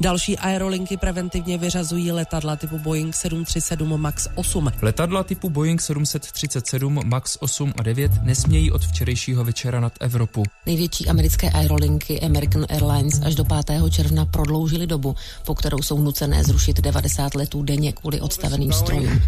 Další aerolinky preventivně vyřazují letadla typu Boeing 737 MAX 8. Letadla typu Boeing 737 MAX 8 a 9 nesmějí od včerejšího večera nad Evropu. Největší americké aerolinky American Airlines až do 5. června prodloužily dobu, po kterou jsou nucené zrušit 90 letů denně kvůli odstaveným strojům.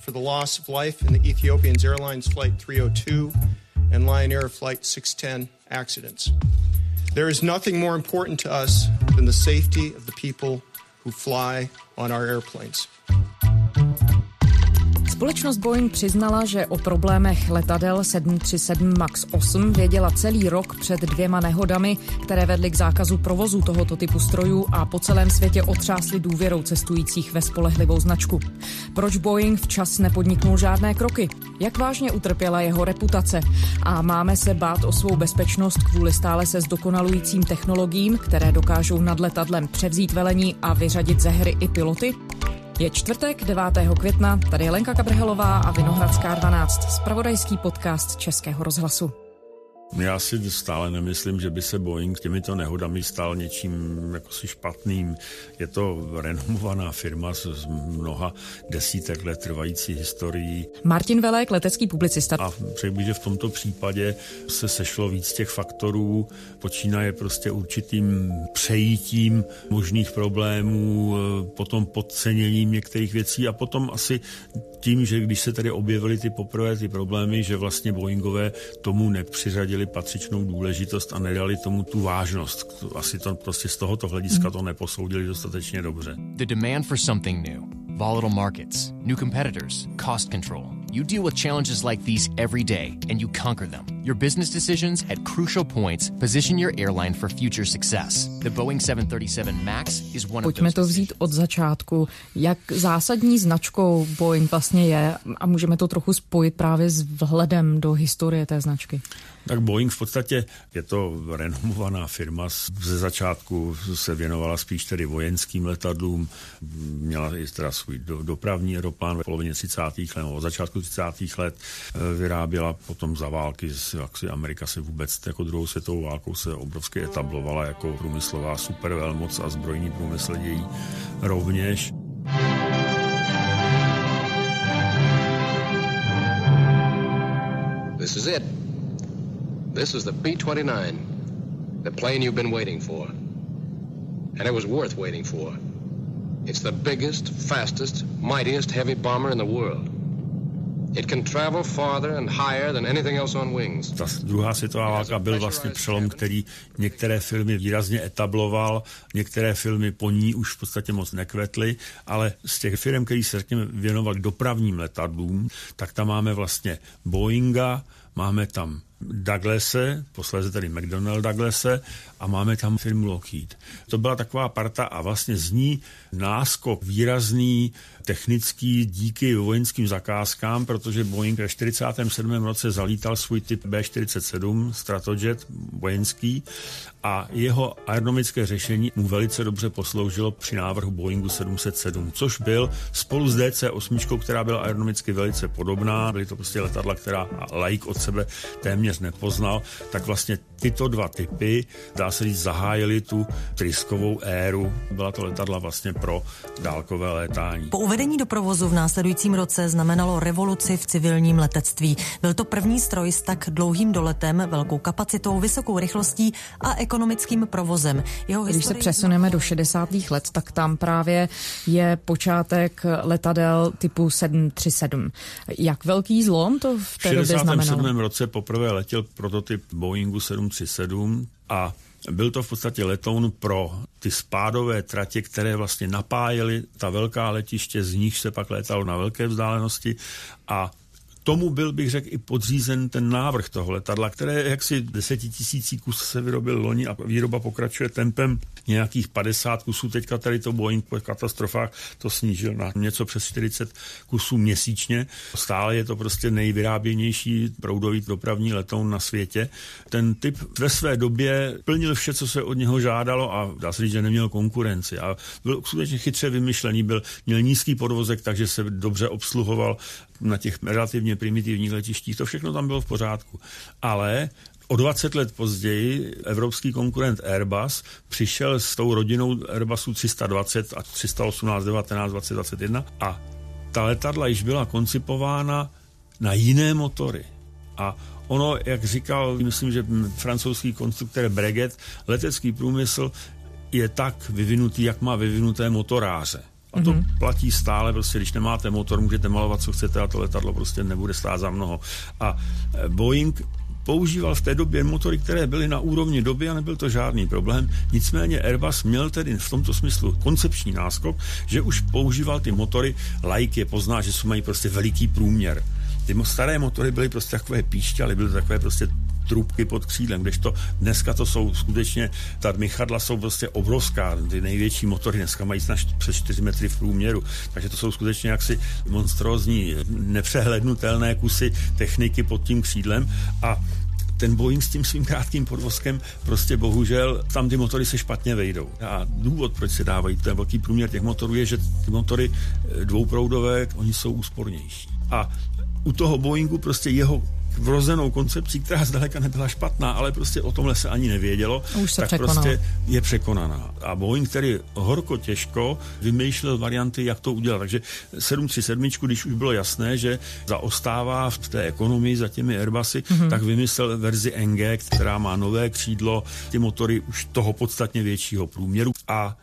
for the loss of life in the Ethiopian Airlines Flight 302 and Lion Air Flight 610 accidents. There is nothing more important to us than the safety of the people who fly on our airplanes. Společnost Boeing přiznala, že o problémech letadel 737 MAX 8 věděla celý rok před dvěma nehodami, které vedly k zákazu provozu tohoto typu strojů a po celém světě otřásly důvěrou cestujících ve spolehlivou značku. Proč Boeing včas nepodniknul žádné kroky? Jak vážně utrpěla jeho reputace? A máme se bát o svou bezpečnost kvůli stále se zdokonalujícím technologiím, které dokážou nad letadlem převzít velení a vyřadit ze hry i piloty? Je čtvrtek 9. května, tady je Lenka Kabrhelová a Vinohradská 12, spravodajský podcast Českého rozhlasu. Já si stále nemyslím, že by se Boeing těmito nehodami stal něčím jako si špatným. Je to renomovaná firma s mnoha desítek let trvající historií. Martin Velek, letecký publicista. A řekl bych, že v tomto případě se sešlo víc těch faktorů. Počínaje prostě určitým přejítím možných problémů, potom podceněním některých věcí a potom asi tím, že když se tady objevily ty poprvé ty problémy, že vlastně Boeingové tomu nepřiřadili patřičnou důležitost a nedali tomu tu vážnost. Asi to prostě z tohoto hlediska to neposoudili dostatečně dobře. The demand for something new, volatile markets, new competitors, cost control. You deal with challenges like these every day and you conquer them. Your business decisions at crucial points position your airline for future success. The Boeing 737 MAX is one Pojďme of to vzít od začátku. Jak zásadní značkou Boeing vlastně je a můžeme to trochu spojit právě s vhledem do historie té značky? Tak Boeing v podstatě je to renomovaná firma. Ze začátku se věnovala spíš tedy vojenským letadlům. Měla i teda svůj dopravní aeroplán v polovině 30. let, nebo od začátku 30. let eh, vyráběla potom za války, jak si Amerika se vůbec jako druhou světovou válkou se obrovsky etablovala jako průmyslová supervelmoc a zbrojní průmysl její rovněž. This is it. This is the B-29, the plane you've been waiting for. And it was worth waiting for. It's the biggest, fastest, mightiest heavy bomber in the world. It can travel farther and higher than anything else on wings. Ta druhá světová válka byl vlastně přelom, který některé filmy výrazně etabloval, některé filmy po ní už v podstatě moc nekvetly, ale z těch firm, který se řekněme věnoval dopravním letadlům, tak tam máme vlastně Boeinga, máme tam Douglase, posléze tedy McDonnell Douglase a máme tam firmu Lockheed. To byla taková parta a vlastně z ní náskok výrazný technický díky vojenským zakázkám, protože Boeing ve 47. roce zalítal svůj typ B-47 Stratojet vojenský a jeho aerodynamické řešení mu velice dobře posloužilo při návrhu Boeingu 707, což byl spolu s DC-8, která byla aerodynamicky velice podobná, byly to prostě letadla, která laik od sebe téměř nepoznal, tak vlastně tyto dva typy, dá se říct, zahájili tu tryskovou éru. Byla to letadla vlastně pro dálkové létání. Po uvedení do provozu v následujícím roce znamenalo revoluci v civilním letectví. Byl to první stroj s tak dlouhým doletem, velkou kapacitou, vysokou rychlostí a ekonomickým provozem. Jeho Když se přesuneme do 60. let, tak tam právě je počátek letadel typu 737. Jak velký zlom to v té době znamenalo? V 67. roce poprvé letěl prototyp Boeingu 737 a byl to v podstatě letoun pro ty spádové tratě, které vlastně napájely ta velká letiště, z nich se pak létalo na velké vzdálenosti a tomu byl, bych řekl, i podřízen ten návrh toho letadla, které jaksi desetitisící kus se vyrobil loni a výroba pokračuje tempem nějakých 50 kusů. Teďka tady to Boeing po katastrofách to snížil na něco přes 40 kusů měsíčně. Stále je to prostě nejvyráběnější proudový dopravní letoun na světě. Ten typ ve své době plnil vše, co se od něho žádalo a dá se říct, že neměl konkurenci. A byl skutečně chytře vymyšlený, byl, měl nízký podvozek, takže se dobře obsluhoval na těch relativně primitivních letištích. To všechno tam bylo v pořádku. Ale O 20 let později evropský konkurent Airbus přišel s tou rodinou Airbusu 320 a 318, 19, 20, 21 a ta letadla již byla koncipována na jiné motory. A ono, jak říkal, myslím, že francouzský konstruktor Breguet, letecký průmysl je tak vyvinutý, jak má vyvinuté motoráře. A to mm-hmm. platí stále, prostě když nemáte motor, můžete malovat, co chcete a to letadlo prostě nebude stát za mnoho. A e, Boeing používal v té době motory, které byly na úrovni doby a nebyl to žádný problém. Nicméně Airbus měl tedy v tomto smyslu koncepční náskok, že už používal ty motory, like je pozná, že jsou mají prostě veliký průměr. Ty staré motory byly prostě takové píšťaly, byly takové prostě trubky pod křídlem, kdežto dneska to jsou skutečně, ta mychadla jsou prostě obrovská, ty největší motory dneska mají snad přes 4 metry v průměru, takže to jsou skutečně jaksi monstrózní, nepřehlednutelné kusy techniky pod tím křídlem a ten Boeing s tím svým krátkým podvozkem prostě bohužel tam ty motory se špatně vejdou. A důvod, proč se dávají ten velký průměr těch motorů, je, že ty motory eh, dvouproudové, oni jsou úspornější. A u toho Boeingu prostě jeho vrozenou koncepcí, která zdaleka nebyla špatná, ale prostě o tomhle se ani nevědělo, Už se tak překonal. prostě je překonaná. A Boeing, který horko těžko vymýšlel varianty, jak to udělat. Takže 737, když už bylo jasné, že zaostává v té ekonomii za těmi Airbusy, mm-hmm. tak vymyslel verzi NG, která má nové křídlo, ty motory už toho podstatně většího průměru a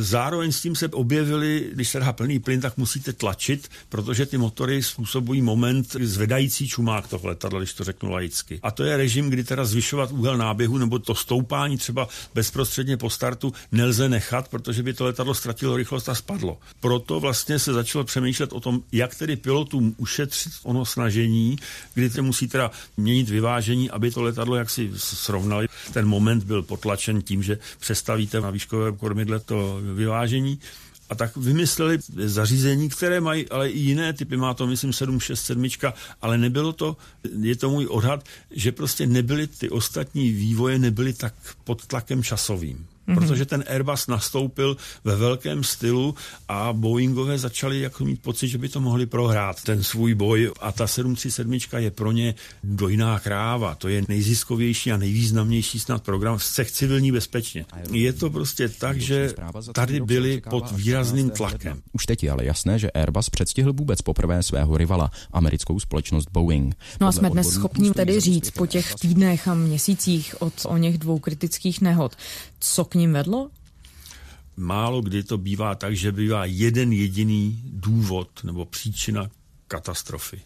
Zároveň s tím se objevili, když se dá plný plyn, tak musíte tlačit, protože ty motory způsobují moment zvedající čumák toho letadla, když to řeknu laicky. A to je režim, kdy teda zvyšovat úhel náběhu nebo to stoupání třeba bezprostředně po startu nelze nechat, protože by to letadlo ztratilo rychlost a spadlo. Proto vlastně se začalo přemýšlet o tom, jak tedy pilotům ušetřit ono snažení, kdy se musí teda měnit vyvážení, aby to letadlo jaksi srovnali. Ten moment byl potlačen tím, že přestavíte na výškovém kormidle to vyvážení. A tak vymysleli zařízení, které mají ale i jiné typy, má to myslím 767, ale nebylo to, je to můj odhad, že prostě nebyly ty ostatní vývoje, nebyly tak pod tlakem časovým mm-hmm. protože ten Airbus nastoupil ve velkém stylu a Boeingové začali jako mít pocit, že by to mohli prohrát, ten svůj boj a ta 737 je pro ně dojná kráva, to je nejziskovější a nejvýznamnější snad program z cech civilní bezpečně. Je to prostě tak, že tady byli pod výrazným tlakem. Už teď je ale jasné, že Airbus předstihl vůbec poprvé svého rivala, americkou společnost Boeing. No a jsme dnes schopni tedy říct po těch týdnech a měsících od o něch dvou kritických nehod, co k ním vedlo? Málo kdy to bývá tak, že bývá jeden jediný důvod nebo příčina katastrofy.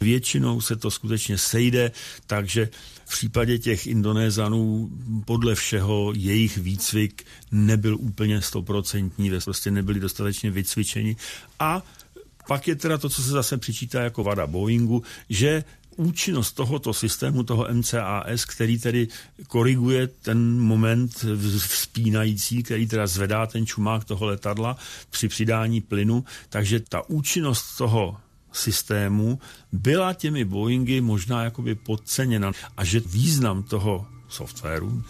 Většinou se to skutečně sejde, takže v případě těch Indonézanů podle všeho jejich výcvik nebyl úplně stoprocentní, prostě nebyli dostatečně vycvičeni a pak je teda to, co se zase přičítá jako vada Boeingu, že účinnost tohoto systému, toho MCAS, který tedy koriguje ten moment vzpínající, který teda zvedá ten čumák toho letadla při přidání plynu, takže ta účinnost toho systému byla těmi Boeingy možná jakoby podceněna. A že význam toho softwaru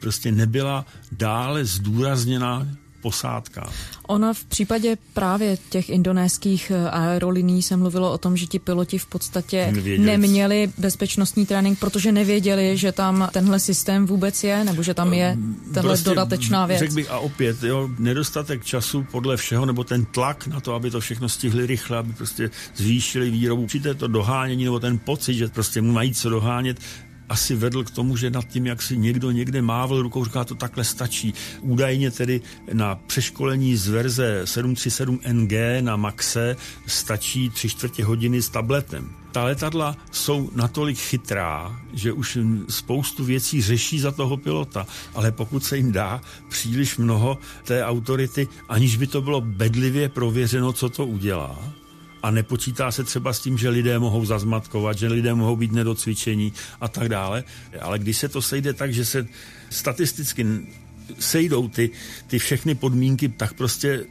prostě nebyla dále zdůrazněna posádkách. Ona v případě právě těch indonéských eh, aerolíní se mluvilo o tom, že ti piloti v podstatě Nevěděli. neměli bezpečnostní trénink, protože nevěděli, že tam tenhle systém vůbec je, nebo že tam je tahle prostě, dodatečná věc. Řekl bych a opět, jo, nedostatek času podle všeho, nebo ten tlak na to, aby to všechno stihli rychle, aby prostě zvýšili výrobu. Určitě to dohánění, nebo ten pocit, že prostě mají co dohánět, asi vedl k tomu, že nad tím, jak si někdo někde mávl rukou, říká, to takhle stačí. Údajně tedy na přeškolení z verze 737NG na Maxe stačí tři čtvrtě hodiny s tabletem. Ta letadla jsou natolik chytrá, že už spoustu věcí řeší za toho pilota, ale pokud se jim dá příliš mnoho té autority, aniž by to bylo bedlivě prověřeno, co to udělá, a nepočítá se třeba s tím, že lidé mohou zazmatkovat, že lidé mohou být nedocvičení a tak dále. Ale když se to sejde tak, že se statisticky sejdou ty, ty všechny podmínky, tak prostě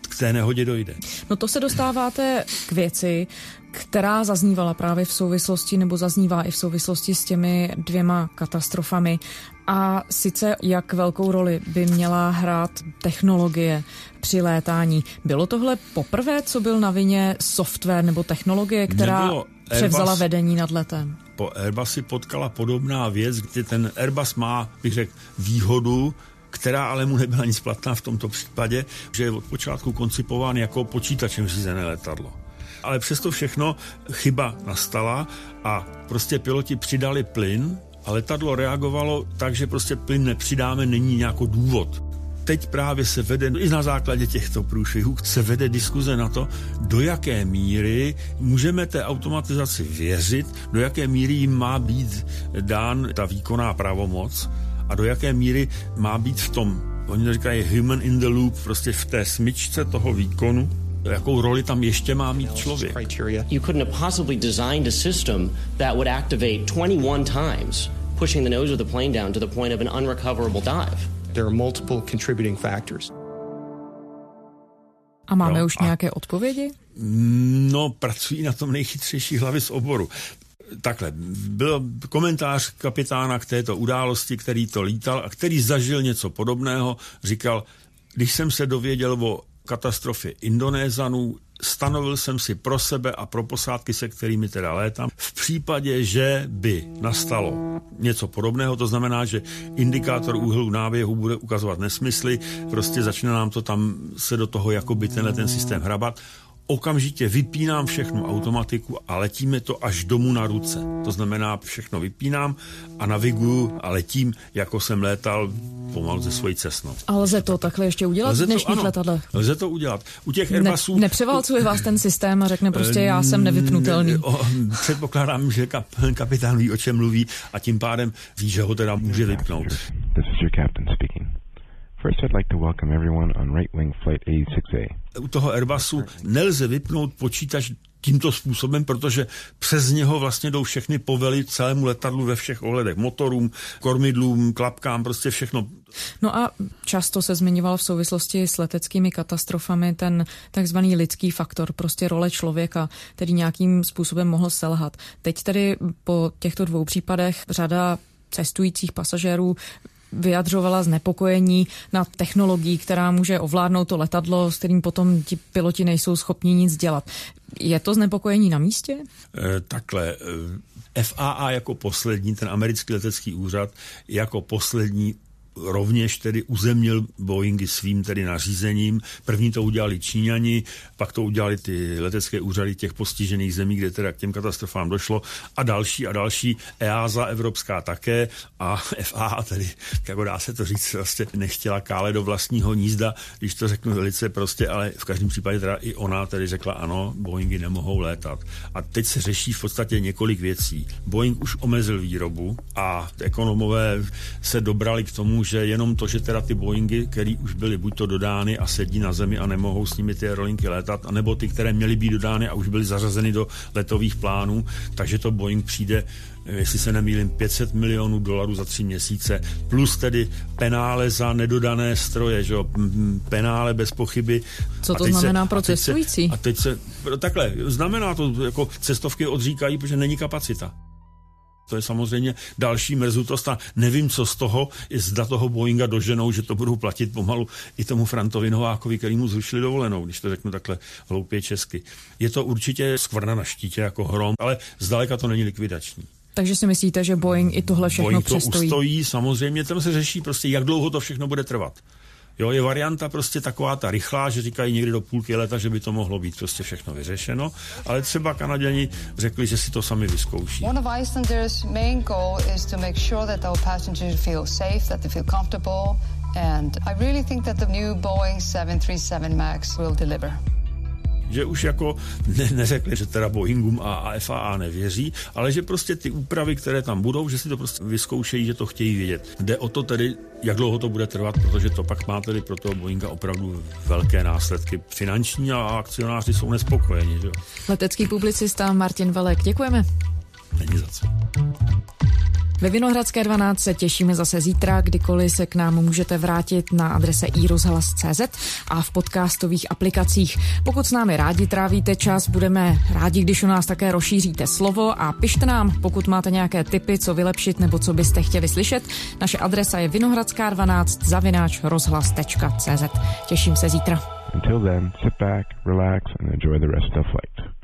k té nehodě dojde. No to se dostáváte k věci, která zaznívala právě v souvislosti nebo zaznívá i v souvislosti s těmi dvěma katastrofami. A sice jak velkou roli by měla hrát technologie při létání. Bylo tohle poprvé, co byl na vině software nebo technologie, která Nebylo. převzala Airbus, vedení nad letem? Po Airbusi potkala podobná věc, kdy ten Airbus má, bych řekl, výhodu, která ale mu nebyla nic platná v tomto případě, že je od počátku koncipován jako počítačem řízené letadlo. Ale přesto všechno chyba nastala a prostě piloti přidali plyn a letadlo reagovalo tak, že prostě plyn nepřidáme, není nějaký důvod. Teď právě se vede, i na základě těchto průšvihů, se vede diskuze na to, do jaké míry můžeme té automatizaci věřit, do jaké míry jim má být dán ta výkonná pravomoc a do jaké míry má být v tom, oni to říkají human in the loop, prostě v té smyčce toho výkonu, jakou roli tam ještě má mít člověk. You couldn't have possibly designed a system that would activate 21 times, pushing the nose of the plane down to the point of an unrecoverable dive. There are multiple contributing factors. A máme no, už nějaké odpovědi? No, pracují na tom nejchytřejší hlavy z oboru takhle, byl komentář kapitána k této události, který to lítal a který zažil něco podobného, říkal, když jsem se dověděl o katastrofě Indonézanů, stanovil jsem si pro sebe a pro posádky, se kterými teda létám, v případě, že by nastalo něco podobného, to znamená, že indikátor úhlu náběhu bude ukazovat nesmysly, prostě začne nám to tam se do toho jakoby tenhle ten systém hrabat, okamžitě vypínám všechnu automatiku a letíme to až domů na ruce. To znamená, všechno vypínám a naviguju a letím, jako jsem létal pomalu ze svojí cestnou. A lze to takhle ještě udělat lze v dnešních to, letadlech? Lze to udělat. U těch Airbusů... Ne, nepřevalcuje vás ten systém a řekne prostě, já jsem nevypnutelný. O, předpokládám, že kap, kapitán ví, o čem mluví a tím pádem ví, že ho teda může vypnout. This is your captain speaking. First, I'd like to welcome everyone on Right Wing Flight 86A. U toho Airbusu nelze vypnout počítač tímto způsobem, protože přes něho vlastně jdou všechny povely celému letadlu ve všech ohledech. Motorům, kormidlům, klapkám, prostě všechno. No a často se zmiňoval v souvislosti s leteckými katastrofami ten takzvaný lidský faktor, prostě role člověka, který nějakým způsobem mohl selhat. Teď tedy po těchto dvou případech řada cestujících pasažérů vyjadřovala znepokojení na technologii, která může ovládnout to letadlo, s kterým potom ti piloti nejsou schopni nic dělat. Je to znepokojení na místě? E, takhle. E, FAA jako poslední, ten americký letecký úřad, jako poslední rovněž tedy uzemnil Boeingy svým tedy nařízením. První to udělali Číňani, pak to udělali ty letecké úřady těch postižených zemí, kde teda k těm katastrofám došlo a další a další. EASA evropská také a FAA tedy, jako dá se to říct, vlastně nechtěla kále do vlastního nízda, když to řeknu velice prostě, ale v každém případě teda i ona tedy řekla ano, Boeingy nemohou létat. A teď se řeší v podstatě několik věcí. Boeing už omezil výrobu a ekonomové se dobrali k tomu, že jenom to, že teda ty Boeingy, které už byly buď to dodány a sedí na zemi a nemohou s nimi ty aerolinky létat, anebo ty, které měly být dodány a už byly zařazeny do letových plánů, takže to Boeing přijde jestli se nemýlím, 500 milionů dolarů za tři měsíce, plus tedy penále za nedodané stroje, že jo? penále bez pochyby. Co to znamená se, pro cestující? A teď se, takhle, znamená to, jako cestovky odříkají, protože není kapacita. To je samozřejmě další mrzutost a nevím, co z toho, zda toho Boeinga doženou, že to budou platit pomalu i tomu Frantovi Novákovi, který mu zrušili dovolenou, když to řeknu takhle hloupě česky. Je to určitě skvrna na štítě jako hrom, ale zdaleka to není likvidační. Takže si myslíte, že Boeing i tohle všechno Boeing to přestojí? ustojí, samozřejmě, tam se řeší prostě, jak dlouho to všechno bude trvat. Jo, je varianta prostě taková ta rychlá, že říkají někdy do půlky leta, že by to mohlo být prostě všechno vyřešeno, ale třeba Kanaděni řekli, že si to sami vyzkouší. One of Icelander's main goal is to make sure that our passengers feel safe, that they feel comfortable, and I really think that the new Boeing 737 MAX will deliver že už jako ne, neřekli, že teda Boeingům a, a FAA nevěří, ale že prostě ty úpravy, které tam budou, že si to prostě vyzkoušejí, že to chtějí vědět. Jde o to tedy, jak dlouho to bude trvat, protože to pak má tedy pro toho Boeinga opravdu velké následky finanční a akcionáři jsou nespokojeni. Že? Letecký publicista Martin Velek, děkujeme. Není za co. Ve Vinohradské 12 se těšíme zase zítra, kdykoliv se k nám můžete vrátit na adrese iRozhlas.cz a v podcastových aplikacích. Pokud s námi rádi trávíte čas, budeme rádi, když u nás také rozšíříte slovo a pište nám, pokud máte nějaké tipy, co vylepšit nebo co byste chtěli slyšet. Naše adresa je vinohradská 12 zavináč rozhlas.cz. Těším se zítra. Until then, sit back, relax, and enjoy the rest of the flight.